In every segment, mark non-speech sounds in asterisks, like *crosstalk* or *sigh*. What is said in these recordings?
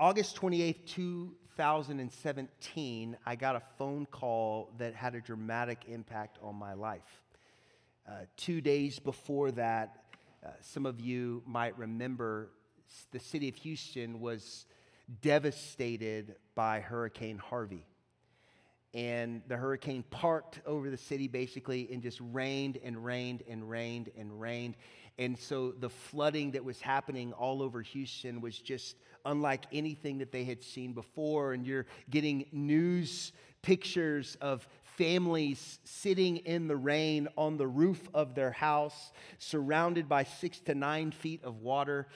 August 28th, 2017, I got a phone call that had a dramatic impact on my life. Uh, two days before that, uh, some of you might remember the city of Houston was devastated by Hurricane Harvey. And the hurricane parked over the city basically and just rained and rained and rained and rained. And so the flooding that was happening all over Houston was just unlike anything that they had seen before. And you're getting news pictures of families sitting in the rain on the roof of their house, surrounded by six to nine feet of water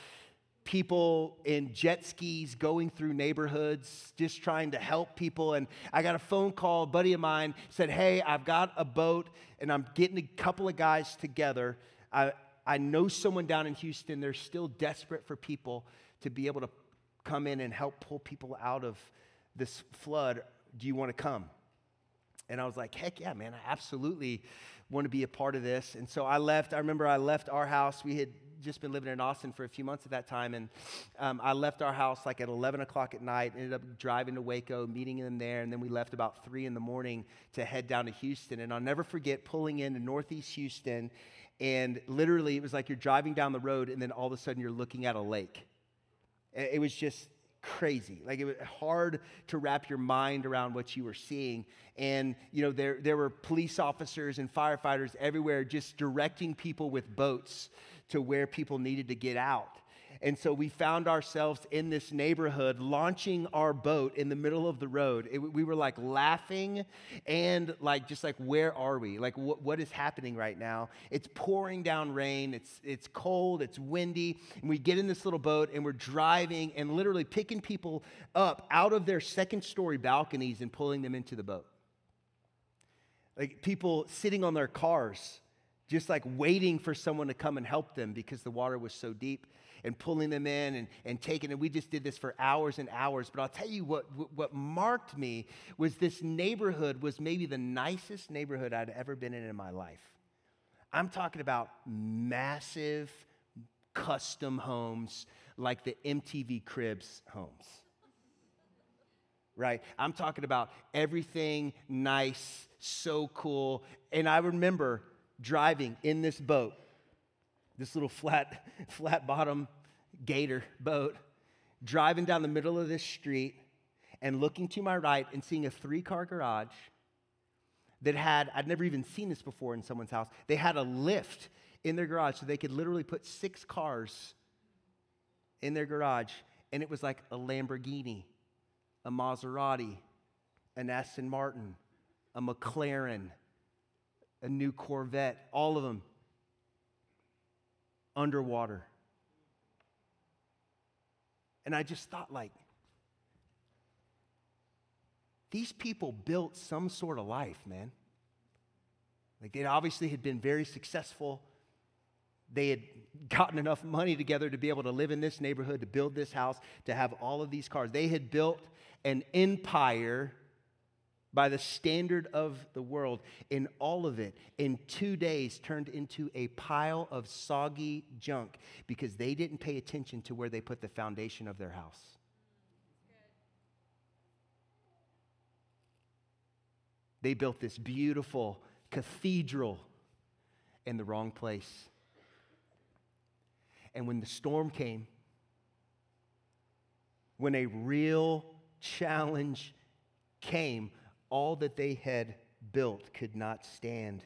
people in jet skis going through neighborhoods just trying to help people. And i got a phone call a buddy of mine said hey i've got a boat and i'm getting a couple of guys together. I, I know someone down in houston. They're still desperate for people to be able to come in and help pull people out of this flood. Do you want to come? And i was like heck yeah man i absolutely want to be a part of this. And so i left i remember i left our house. We had just been living in Austin for a few months at that time, and um, I left our house like at 11 o'clock at night, ended up driving to Waco, meeting them there, and then we left about 3 in the morning to head down to Houston. And I'll never forget pulling into Northeast Houston, and literally it was like you're driving down the road, and then all of a sudden you're looking at a lake. It was just crazy. Like it was hard to wrap your mind around what you were seeing. And, you know, there, there were police officers and firefighters everywhere just directing people with boats to where people needed to get out. And so we found ourselves in this neighborhood launching our boat in the middle of the road. It, we were like laughing and like, just like, where are we? Like, wh- what is happening right now? It's pouring down rain. It's, it's cold. It's windy. And we get in this little boat and we're driving and literally picking people up out of their second story balconies and pulling them into the boat. Like people sitting on their cars just like waiting for someone to come and help them because the water was so deep and pulling them in and, and taking and we just did this for hours and hours. But i'll tell you what, what marked me was this neighborhood was maybe the nicest neighborhood i'd ever been in in my life. I'm talking about massive custom homes like the mtv cribs homes right? I'm talking about everything nice so cool. And i remember driving in this boat, this little flat, *laughs* flat bottom gator boat, driving down the middle of this street and looking to my right and seeing a three car garage that had, I'd never even seen this before in someone's house. They had a lift in their garage so they could literally put six cars in their garage. And it was like a Lamborghini, a Maserati, an Aston Martin, a McLaren, a new Corvette, all of them underwater. And I just thought, like, these people built some sort of life, man. Like, they obviously had been very successful. They had gotten enough money together to be able to live in this neighborhood, to build this house, to have all of these cars. They had built an empire by the standard of the world, in all of it, in two days turned into a pile of soggy junk because they didn't pay attention to where they put the foundation of their house. They built this beautiful cathedral in the wrong place. And when the storm came, when a real challenge came, all that they had built could not stand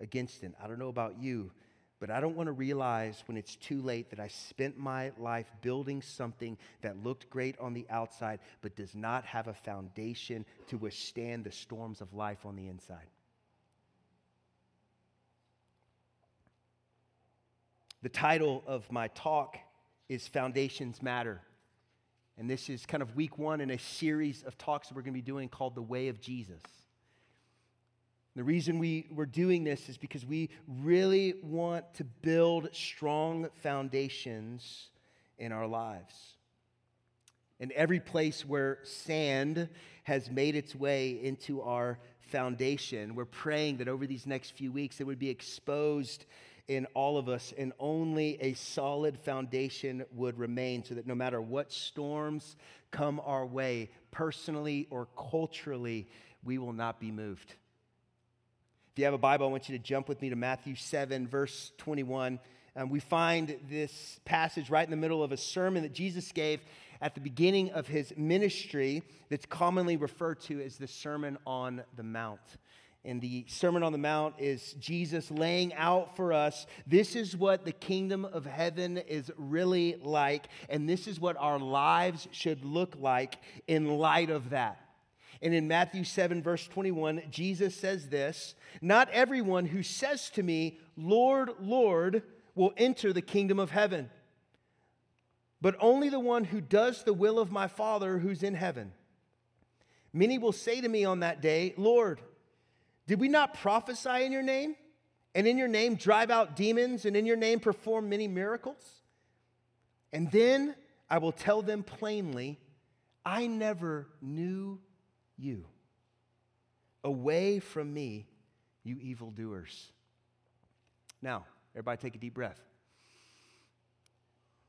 against it. I don't know about you, but I don't want to realize when it's too late that I spent my life building something that looked great on the outside, but does not have a foundation to withstand the storms of life on the inside. The title of my talk is Foundations Matter. And this is kind of week one in a series of talks that we're going to be doing called The Way of Jesus. The reason we, we're doing this is because we really want to build strong foundations in our lives. In every place where sand has made its way into our foundation, we're praying that over these next few weeks it would be exposed in all of us, and only a solid foundation would remain so that no matter what storms come our way, personally or culturally, we will not be moved. If you have a Bible, I want you to jump with me to Matthew 7, verse 21. Um, we find this passage right in the middle of a sermon that Jesus gave at the beginning of his ministry that's commonly referred to as the Sermon on the Mount. And the Sermon on the Mount is Jesus laying out for us this is what the kingdom of heaven is really like, and this is what our lives should look like in light of that. And in Matthew 7, verse 21, Jesus says this Not everyone who says to me, Lord, Lord, will enter the kingdom of heaven, but only the one who does the will of my Father who's in heaven. Many will say to me on that day, Lord, did we not prophesy in your name? And in your name drive out demons, and in your name perform many miracles? And then I will tell them plainly, I never knew you. Away from me, you evildoers. Now, everybody take a deep breath.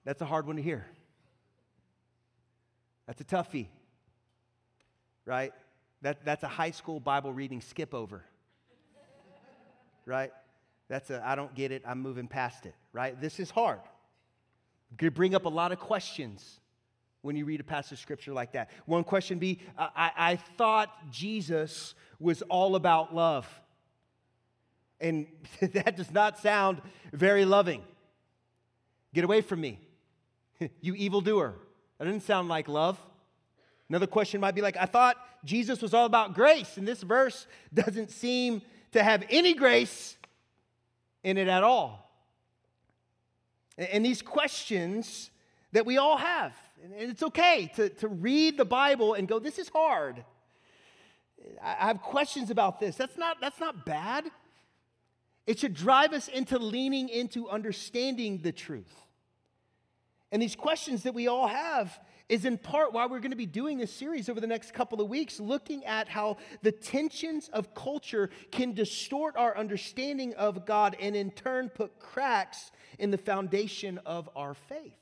That's a hard one to hear. That's a toughie, right? That, that's a high school Bible reading skip over, right? That's a, I don't get it, I'm moving past it, right? This is hard. It could bring up a lot of questions when you read a passage of scripture like that. One question be I, I thought Jesus was all about love. And *laughs* that does not sound very loving. Get away from me, *laughs* you evildoer. That doesn't sound like love. Another question might be like, I thought Jesus was all about grace, and this verse *laughs* doesn't seem to have any grace in it at all. And these questions that we all have, and it's okay to, to read the Bible and go, this is hard. I have questions about this. That's not, that's not bad. It should drive us into leaning into understanding the truth. And these questions that we all have is in part why we're going to be doing this series over the next couple of weeks, looking at how the tensions of culture can distort our understanding of God and in turn put cracks in the foundation of our faith.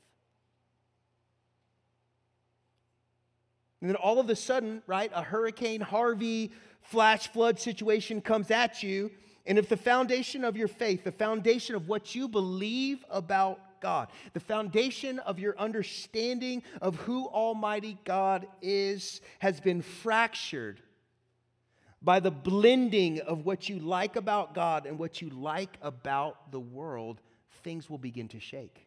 And then all of a sudden, right, a Hurricane Harvey flash flood situation comes at you. And if the foundation of your faith, the foundation of what you believe about God. The foundation of your understanding of who Almighty God is has been fractured by the blending of what you like about God and what you like about the world. Things will begin to shake.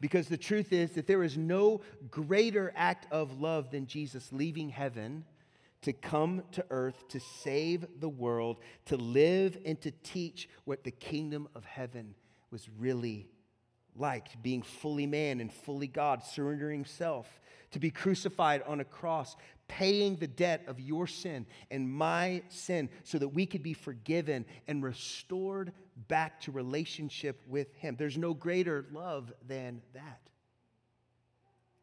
Because the truth is that there is no greater act of love than Jesus leaving heaven to come to earth to save the world, to live and to teach what the kingdom of heaven was really like being fully man and fully God, surrendering himself, to be crucified on a cross, paying the debt of your sin and my sin so that we could be forgiven and restored back to relationship with him. There's no greater love than that.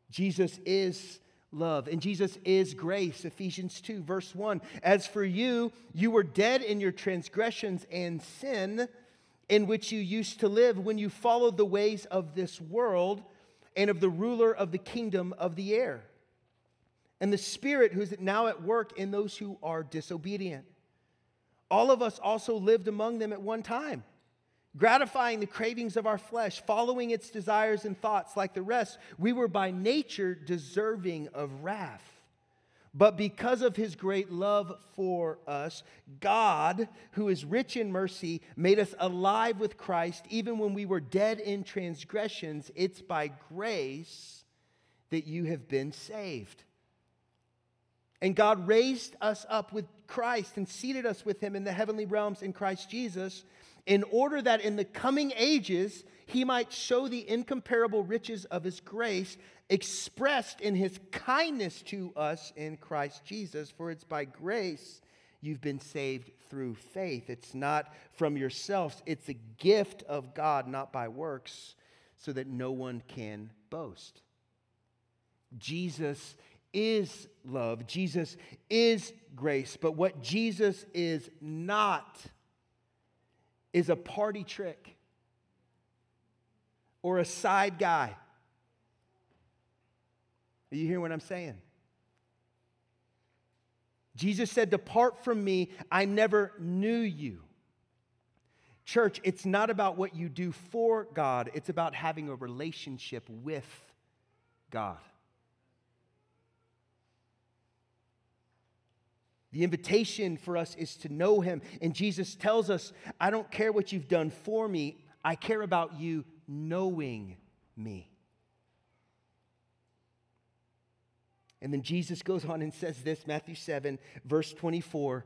Jesus is love. And Jesus is grace. Ephesians 2, verse 1. As for you, you were dead in your transgressions and sin in which you used to live when you followed the ways of this world and of the ruler of the kingdom of the air, and the Spirit who is now at work in those who are disobedient. All of us also lived among them at one time gratifying the cravings of our flesh, following its desires and thoughts like the rest, we were by nature deserving of wrath. But because of his great love for us, God, who is rich in mercy, made us alive with Christ even when we were dead in transgressions. It's by grace that you have been saved. And God raised us up with Christ and seated us with him in the heavenly realms in Christ Jesus in order that in the coming ages he might show the incomparable riches of his grace expressed in his kindness to us in Christ Jesus. For it's by grace you've been saved through faith. It's not from yourselves, it's a gift of God, not by works, so that no one can boast. Jesus is love, Jesus is grace, but what Jesus is not is a party trick or a side guy. Are you hearing what I'm saying? Jesus said, Depart from me, I never knew you. Church, it's not about what you do for God, it's about having a relationship with God. The invitation for us is to know Him. And Jesus tells us, I don't care what you've done for me, I care about you knowing me. And then Jesus goes on and says this Matthew 7, verse 24,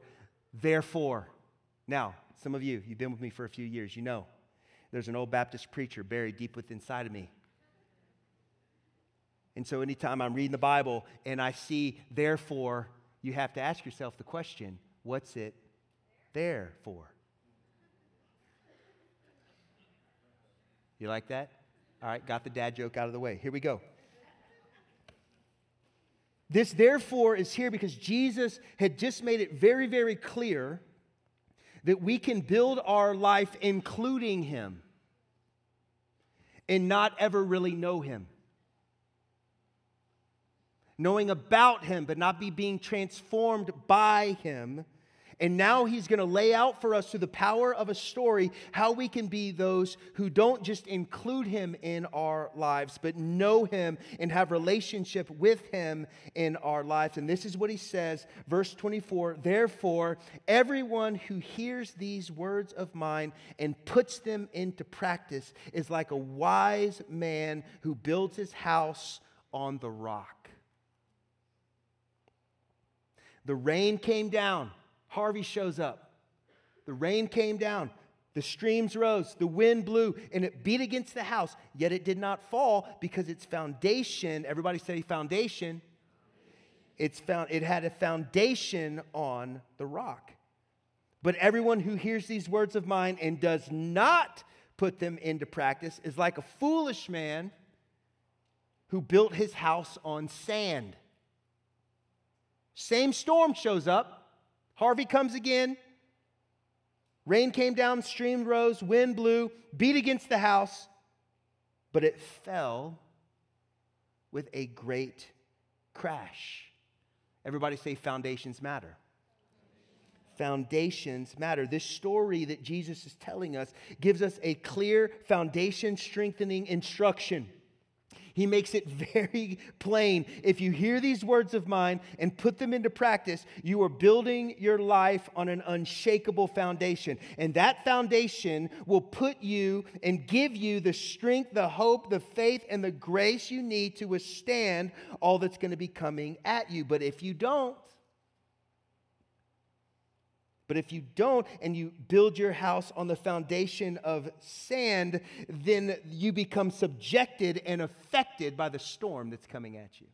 therefore. Now, some of you, you've been with me for a few years, you know there's an old Baptist preacher buried deep within inside of me. And so anytime I'm reading the Bible and I see therefore, you have to ask yourself the question what's it there for? You like that? All right, got the dad joke out of the way. Here we go. This, therefore, is here because Jesus had just made it very, very clear that we can build our life including Him and not ever really know Him. Knowing about Him, but not be being transformed by Him and now he's going to lay out for us through the power of a story how we can be those who don't just include him in our lives, but know him and have relationship with him in our lives. And this is what he says, verse 24, therefore, everyone who hears these words of mine and puts them into practice is like a wise man who builds his house on the rock. The rain came down Harvey shows up. The rain came down, the streams rose, the wind blew, and it beat against the house, yet it did not fall because its foundation, everybody say foundation, it's found, it had a foundation on the rock. But everyone who hears these words of mine and does not put them into practice is like a foolish man who built his house on sand. Same storm shows up, Harvey comes again. Rain came down, stream rose, wind blew, beat against the house, but it fell with a great crash. Everybody say foundations matter. Foundations matter. This story that Jesus is telling us gives us a clear foundation strengthening instruction. He makes it *laughs* very plain. If you hear these words of mine and put them into practice, you are building your life on an unshakable foundation. And that foundation will put you and give you the strength, the hope, the faith, and the grace you need to withstand all that's going to be coming at you. But if you don't, but if you don't and you build your house on the foundation of sand, then you become subjected and affected by the storm that's coming at you.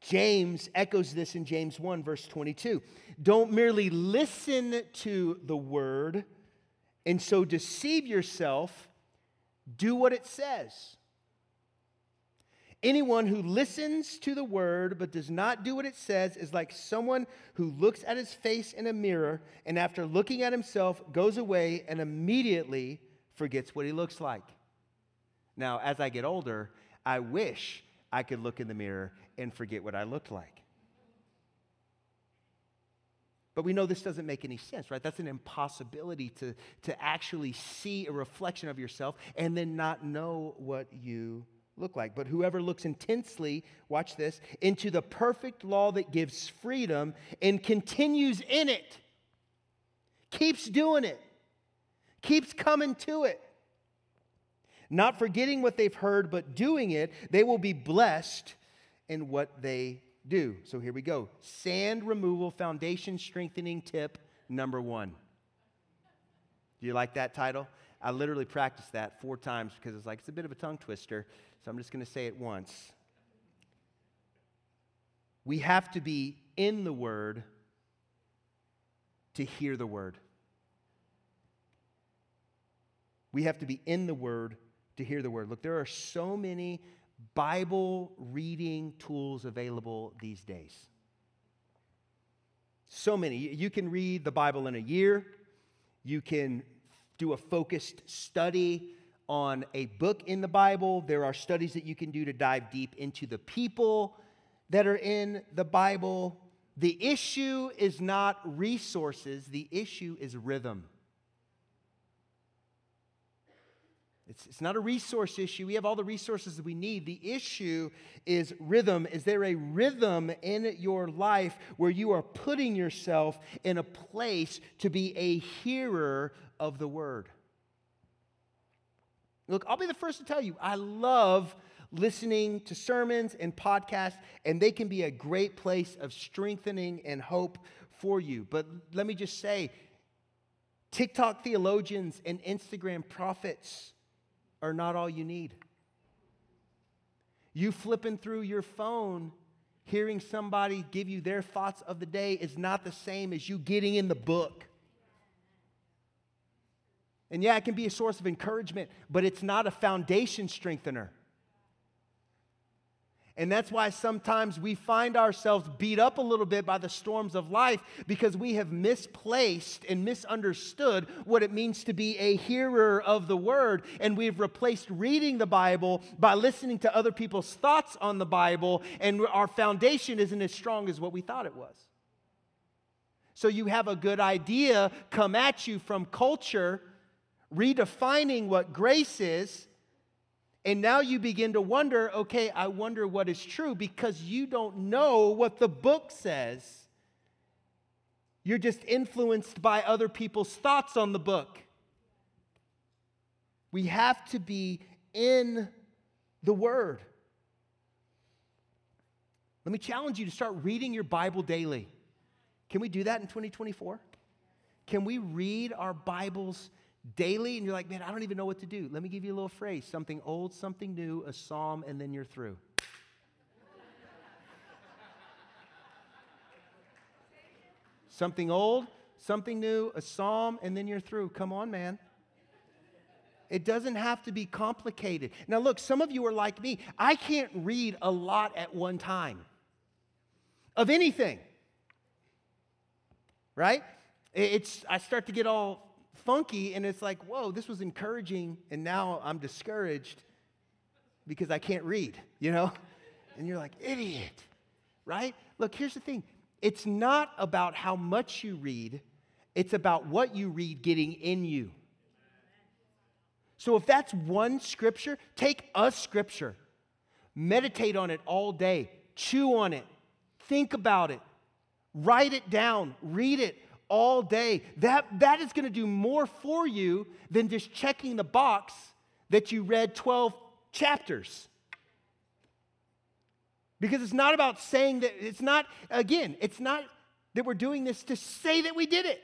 James echoes this in James 1, verse 22. Don't merely listen to the word and so deceive yourself, do what it says. Anyone who listens to the word but does not do what it says is like someone who looks at his face in a mirror and after looking at himself goes away and immediately forgets what he looks like. Now, as I get older, I wish I could look in the mirror and forget what I looked like. But we know this doesn't make any sense, right? That's an impossibility to, to actually see a reflection of yourself and then not know what you look like. But whoever looks intensely, watch this, into the perfect law that gives freedom and continues in it, keeps doing it, keeps coming to it, not forgetting what they've heard, but doing it, they will be blessed in what they do. So here we go sand removal, foundation strengthening tip number one. Do you like that title? I literally practiced that four times because it's like it's a bit of a tongue twister. So I'm just going to say it once. We have to be in the Word to hear the Word. We have to be in the Word to hear the Word. Look, there are so many Bible reading tools available these days. So many. You can read the Bible in a year, you can do a focused study on a book in the Bible. There are studies that you can do to dive deep into the people that are in the Bible. The issue is not resources, the issue is rhythm. It's, it's not a resource issue. We have all the resources that we need. The issue is rhythm. Is there a rhythm in your life where you are putting yourself in a place to be a hearer of the word? Look, I'll be the first to tell you, I love listening to sermons and podcasts, and they can be a great place of strengthening and hope for you. But let me just say, TikTok theologians and Instagram prophets are not all you need. You flipping through your phone, hearing somebody give you their thoughts of the day is not the same as you getting in the book. And yeah, it can be a source of encouragement, but it's not a foundation strengthener. And that's why sometimes we find ourselves beat up a little bit by the storms of life because we have misplaced and misunderstood what it means to be a hearer of the word. And we've replaced reading the Bible by listening to other people's thoughts on the Bible, and our foundation isn't as strong as what we thought it was. So you have a good idea come at you from culture, redefining what grace is and now you begin to wonder okay, I wonder what is true because you don't know what the book says. You're just influenced by other people's thoughts on the book. We have to be in the Word. Let me challenge you to start reading your Bible daily. Can we do that in 2024? Can we read our Bibles daily and you're like, man, I don't even know what to do. Let me give you a little phrase something old, something new, a psalm, and then you're through. something old, something new, a psalm, and then you're through. Come on, man. It doesn't have to be complicated. Now, look, some of you are like me. I can't read a lot at one time of anything, right? It's, I start to get all funky and it's like, whoa, this was encouraging and now I'm discouraged because I can't read, you know? *laughs* And you're like, idiot, right? Look, here's the thing. It's not about how much you read, it's about what you read getting in you. So if that's one scripture, take a scripture, meditate on it all day, chew on it, think about it, write it down, read it, all day. That, that is going to do more for you than just checking the box that you read 12 chapters. Because it's not about saying that, it's not, again, it's not that we're doing this to say that we did it.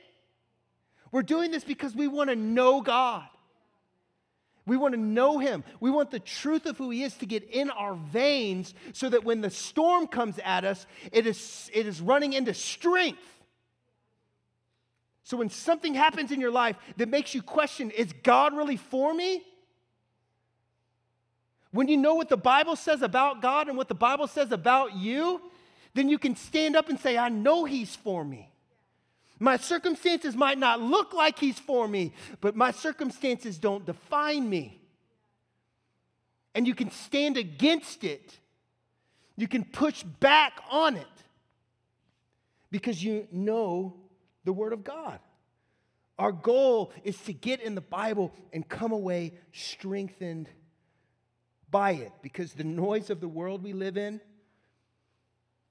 We're doing this because we want to know God. We want to know Him. We want the truth of who He is to get in our veins so that when the storm comes at us, it is, it is running into strength so when something happens in your life that makes you question, is God really for me? When you know what the Bible says about God and what the Bible says about you, then you can stand up and say, I know He's for me. My circumstances might not look like He's for me, but my circumstances don't define me. And you can stand against it, you can push back on it because you know the Word of God. Our goal is to get in the Bible and come away strengthened by it because the noise of the world we live in,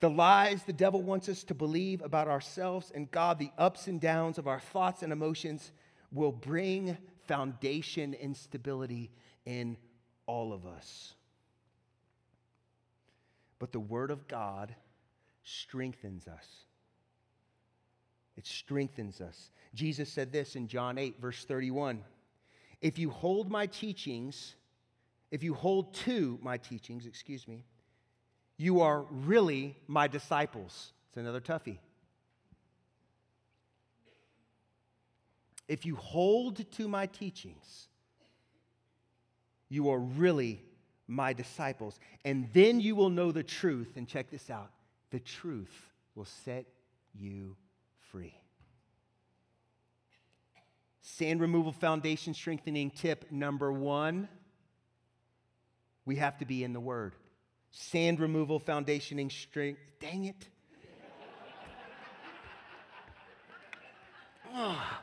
the lies the devil wants us to believe about ourselves and God, the ups and downs of our thoughts and emotions will bring foundation and stability in all of us. But the Word of God strengthens us. It strengthens us. Jesus said this in John 8, verse 31 If you hold my teachings, if you hold to my teachings, excuse me, you are really my disciples. It's another toughie. If you hold to my teachings, you are really my disciples. And then you will know the truth. And check this out the truth will set you free. Sand removal foundation strengthening tip number one we have to be in the Word. Sand removal foundationing strength. Dang it. *laughs* Ah.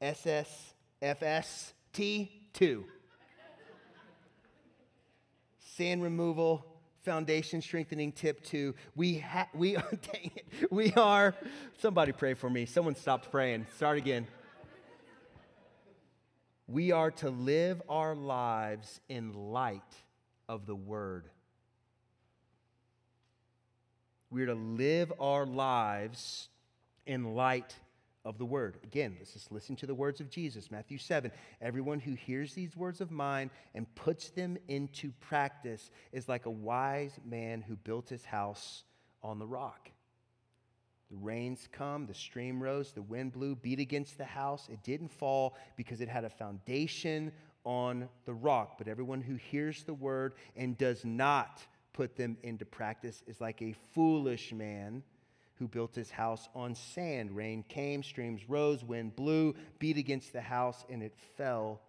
SSFST2. Sand removal foundation strengthening tip two. We ha- we *laughs* dang it. We are somebody pray for me. Someone stopped praying. Start again. We are to live our lives in light of the word. We are to live our lives in light of the word. Again, let's just listen to the words of Jesus. Matthew 7. Everyone who hears these words of mine and puts them into practice is like a wise man who built his house on the rock. The rains come, the stream rose, the wind blew, beat against the house. It didn't fall because it had a foundation on the rock. But everyone who hears the word and does not put them into practice is like a foolish man who built his house on sand. Rain came, streams rose, wind blew, beat against the house, and it fell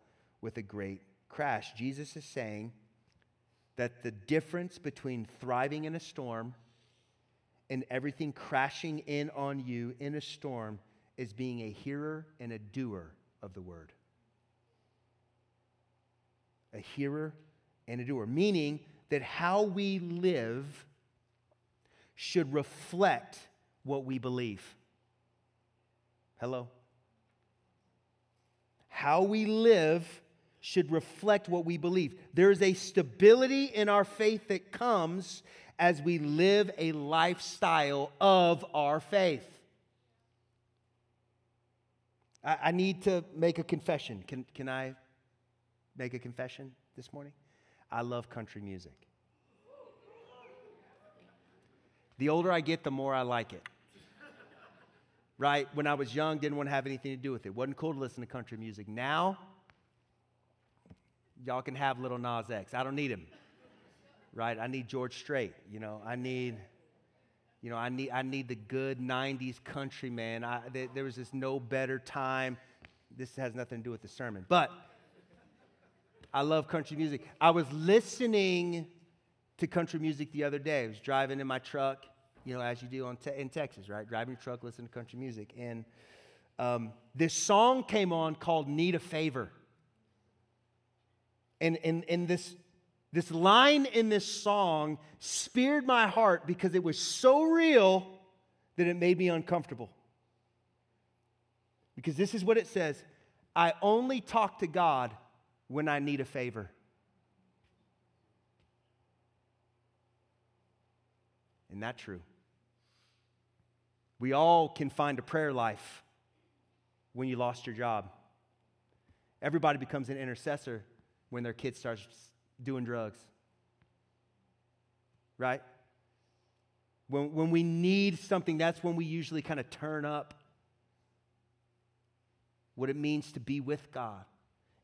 with a great crash. Jesus is saying that the difference between thriving in a storm and everything crashing in on you in a storm is being a hearer and a doer of the word. A hearer and a doer, meaning that how we live should reflect what we believe. Hello? How we live should reflect what we believe. There is a stability in our faith that comes as we live a lifestyle of our faith. I, I need to make a confession. Can, can I make a confession this morning? I love country music. The older I get, the more I like it. Right? When I was young, didn't want to have anything to do with it. Wasn't cool to listen to country music. Now, y'all can have Lil Nas X. I don't need him right? I need George Strait. You know, I need, you know, I need, I need the good 90s country man. I, there, there was just no better time. This has nothing to do with the sermon, but I love country music. I was listening to country music the other day. I was driving in my truck, you know, as you do te- in Texas, right? Driving your truck, listening to country music. And um, this song came on called Need a Favor. And, and, and this, this line in this song speared my heart because it was so real that it made me uncomfortable. Because this is what it says I only talk to God when I need a favor. Isn't that true? We all can find a prayer life when you lost your job. Everybody becomes an intercessor when their kid starts doing drugs. Right? When, when we need something, that's when we usually kind of turn up what it means to be with God.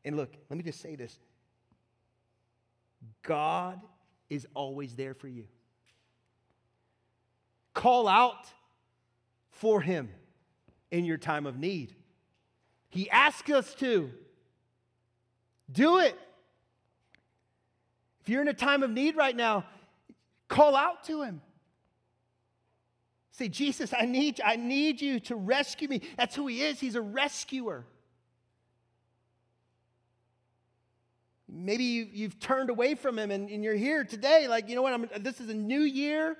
And look, let me just say this God is always there for you. Call out for Him in your time of need. He asks us to. Do it. If you're in a time of need right now, call out to him. Say, Jesus, I need, I need you to rescue me. That's who he is. He's a rescuer. Maybe you, have turned away from him and, and, you're here today, like, you know what? I'm, this is a new year.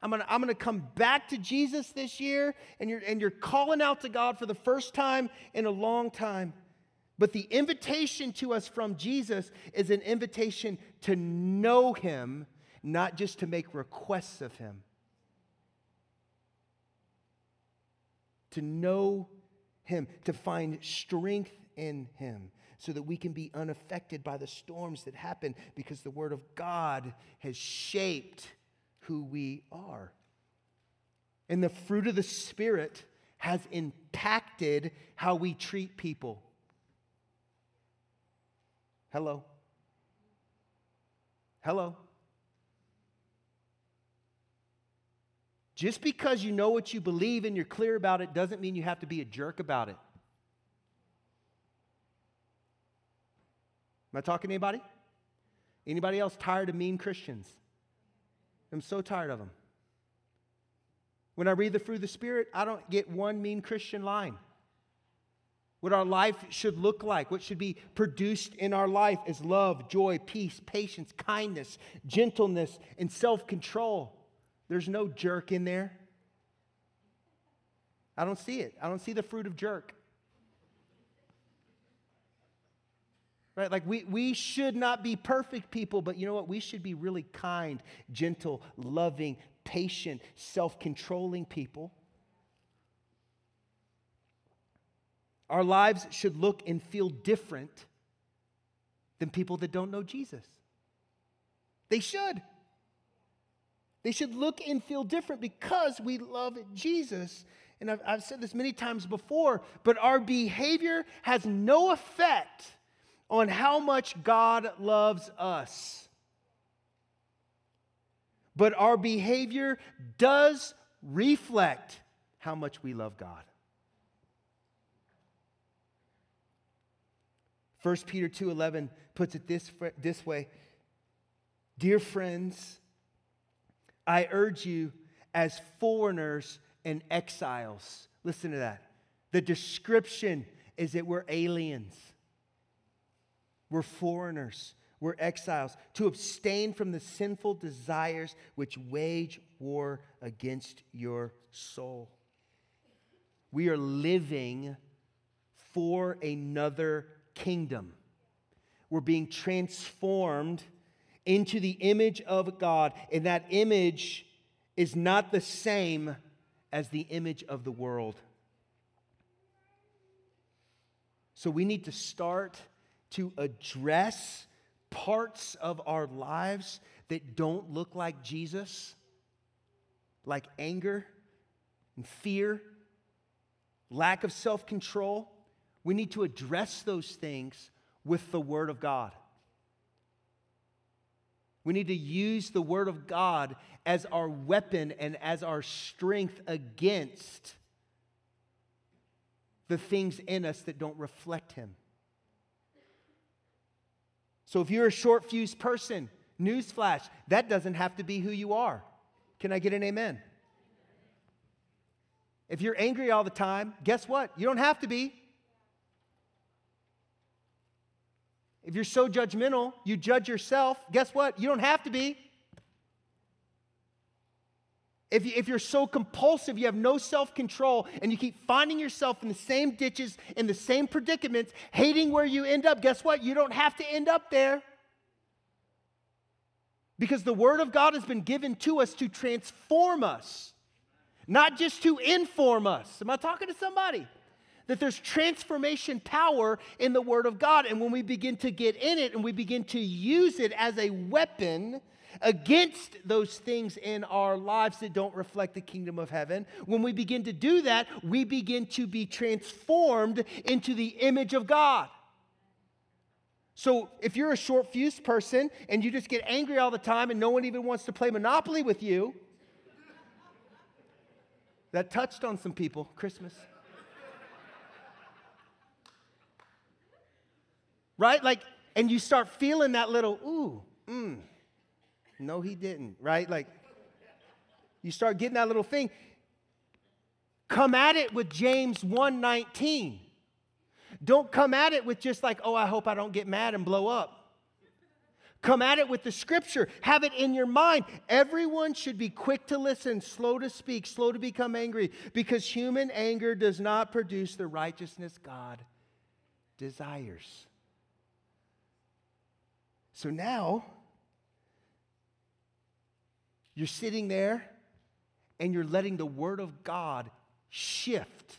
I'm gonna, I'm gonna come back to Jesus this year, and you're, and you're calling out to God for the first time in a long time. But the invitation to us from Jesus is an invitation to know Him, not just to make requests of Him. To know Him, to find strength in Him, so that we can be unaffected by the storms that happen because the Word of God has shaped who we are. And the fruit of the Spirit has impacted how we treat people. Hello. Hello. Just because you know what you believe and you're clear about it doesn't mean you have to be a jerk about it. Am I talking to anybody? Anybody else tired of mean Christians? I'm so tired of them. When I read the fruit of the Spirit, I don't get one mean Christian line. What our life should look like, what should be produced in our life is love, joy, peace, patience, kindness, gentleness, and self control. There's no jerk in there. I don't see it. I don't see the fruit of jerk. Right? Like we, we should not be perfect people, but you know what? We should be really kind, gentle, loving, patient, self controlling people. Our lives should look and feel different than people that don't know Jesus. They should. They should look and feel different because we love Jesus. And I've, I've, said this many times before, but our behavior has no effect on how much God loves us. But our behavior does reflect how much we love God. 1 Peter 2:11 puts it this, this way. Dear friends, I urge you as foreigners and exiles. Listen to that. The description is that we're aliens. We're foreigners. We're exiles. To abstain from the sinful desires which wage war against your soul. We are living for another kingdom. We're being transformed into the image of God, and that image is not the same as the image of the world. So we need to start to address parts of our lives that don't look like Jesus, like anger and fear, lack of self control. We need to address those things with the Word of God. We need to use the Word of God as our weapon and as our strength against the things in us that don't reflect Him. So if you're a short fuse person, newsflash, that doesn't have to be who you are. Can I get an amen? If you're angry all the time, guess what? You don't have to be. If you're so judgmental, you judge yourself, guess what? You don't have to be. If, you, if you're so compulsive, you have no self control, and you keep finding yourself in the same ditches, in the same predicaments, hating where you end up, guess what? You don't have to end up there. Because the Word of God has been given to us to transform us, not just to inform us. Am I talking to somebody? that there's transformation power in the Word of God. And when we begin to get in it and we begin to use it as a weapon against those things in our lives that don't reflect the kingdom of heaven, when we begin to do that, we begin to be transformed into the image of God. So if you're a short fuse person and you just get angry all the time and no one even wants to play Monopoly with you, that touched on some people, Christmas. right? Like, and you start feeling that little, ooh, mm, no, he didn't, right? Like, you start getting that little thing. Come at it with James 1:19. Don't come at it with just like, oh, I hope I don't get mad and blow up. Come at it with the scripture. Have it in your mind. Everyone should be quick to listen, slow to speak, slow to become angry, because human anger does not produce the righteousness God desires. So now, you're sitting there and you're letting the Word of God shift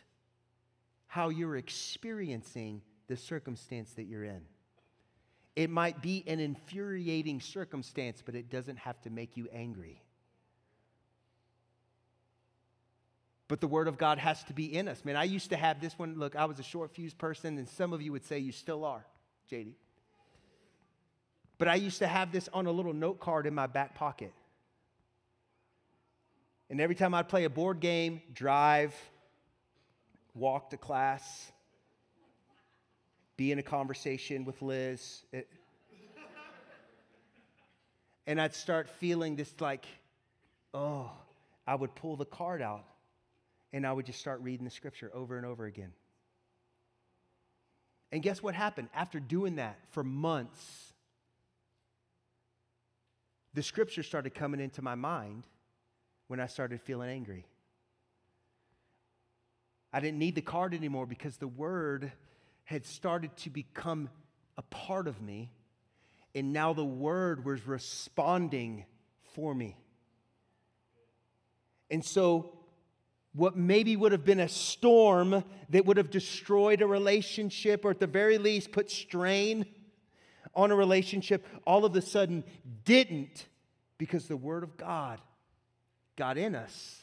how you're experiencing the circumstance that you're in. It might be an infuriating circumstance, but it doesn't have to make you angry. But the Word of God has to be in us. Man, I used to have this one. Look, I was a short fuse person, and some of you would say you still are, JD. But I used to have this on a little note card in my back pocket. And every time I'd play a board game, drive, walk to class, be in a conversation with Liz, it, and I'd start feeling this like, oh, I would pull the card out and I would just start reading the scripture over and over again. And guess what happened? After doing that for months, the scripture started coming into my mind when I started feeling angry. I didn't need the card anymore because the word had started to become a part of me, and now the word was responding for me. And so, what maybe would have been a storm that would have destroyed a relationship or at the very least put strain on a relationship, all of a sudden didn't because the Word of God got in us.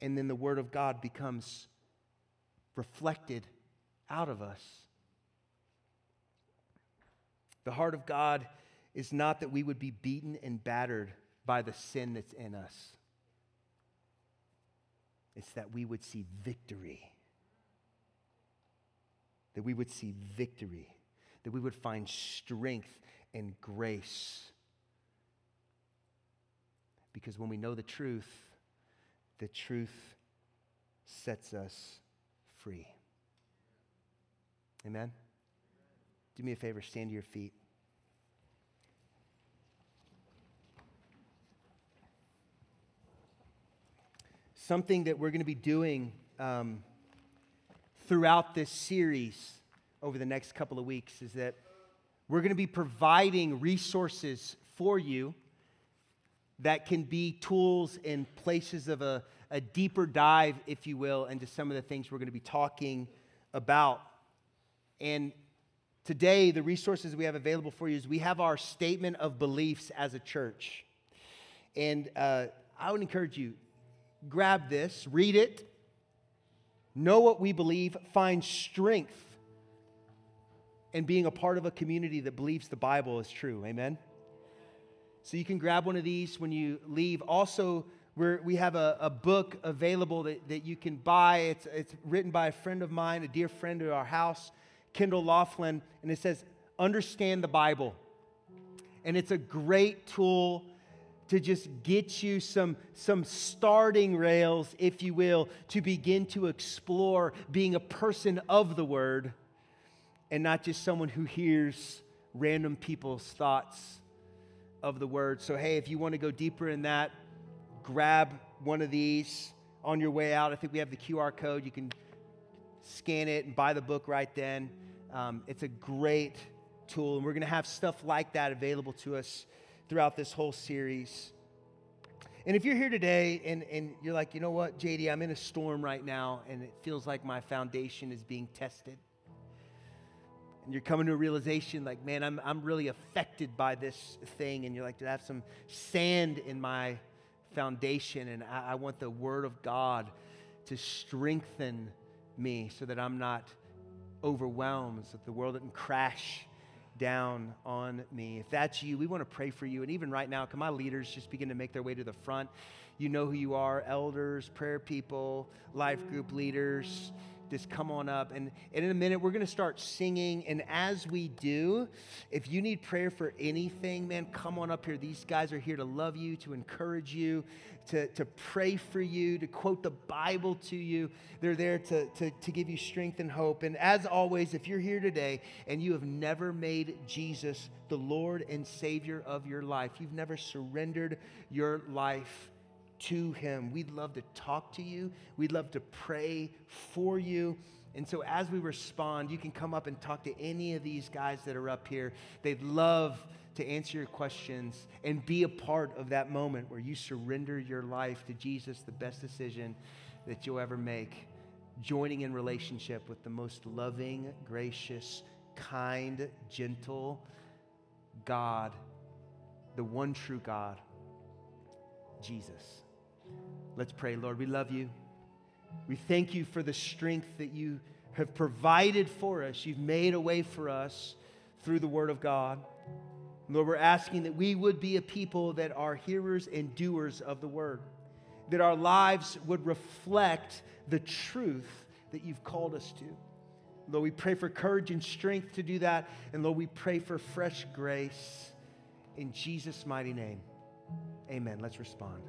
And then the Word of God becomes reflected out of us. The heart of God is not that we would be beaten and battered by the sin that's in us, it's that we would see victory. That we would see victory. That we would find strength and grace because when we know the truth, the truth sets us free. Amen? Do me a favor, stand to your feet. Something that we're going to be doing um, throughout this series over the next couple of weeks is that we're going to be providing resources for you that can be tools in places of a, a deeper dive, if you will, into some of the things we're going to be talking about. And today, the resources we have available for you is we have our statement of beliefs as a church. And uh, I would encourage you, grab this, read it, know what we believe, find strength in being a part of a community that believes the Bible is true. Amen? So you can grab one of these when you leave. Also, we're, we have a, a book available that, that you can buy. It's, it's written by a friend of mine, a dear friend of our house, Kendall Laughlin, and it says, Understand the Bible. And it's a great tool to just get you some, some starting rails, if you will, to begin to explore being a person of the Word and not just someone who hears random people's thoughts of the word. So, hey, if you want to go deeper in that, grab one of these on your way out. I think we have the QR code. You can scan it and buy the book right then. Um, it's a great tool, and we're going to have stuff like that available to us throughout this whole series. And if you're here today and, and you're like, you know what, JD, I'm in a storm right now, and it feels like my foundation is being tested and you're coming to a realization like, man, I'm, I'm really affected by this thing. And you're like, I have some sand in my foundation, and I, I want the Word of God to strengthen me so that I'm not overwhelmed, so that the world doesn't crash down on me. If that's you, we want to pray for you. And even right now, can my leaders just begin to make their way to the front? You know who you are elders, prayer people, life group leaders just come on up. And, and in a minute, we're going to start singing. And as we do, if you need prayer for anything, man, come on up here. These guys are here to love you, to encourage you, to, to pray for you, to quote the Bible to you. They're there to, to, to give you strength and hope. And as always, if you're here today and you have never made Jesus the Lord and Savior of your life, you've never surrendered your life to Him. We'd love to talk to you, we'd love to pray for you. And so, as we respond, you can come up and talk to any of these guys that are up here. They'd love to answer your questions and be a part of that moment where you surrender your life to Jesus, the best decision that you'll ever make. Joining in relationship with the most loving, gracious, kind, gentle God, the one true God, Jesus. Let's pray, Lord. We love you. We thank you for the strength that you have provided for us. You've made a way for us through the Word of God. Lord, we're asking that we would be a people that are hearers and doers of the Word. that our lives would reflect the truth that you've called us to. Lord, we pray for courage and strength to do that. And Lord, we pray for fresh grace in Jesus' mighty name. Amen. Let's respond.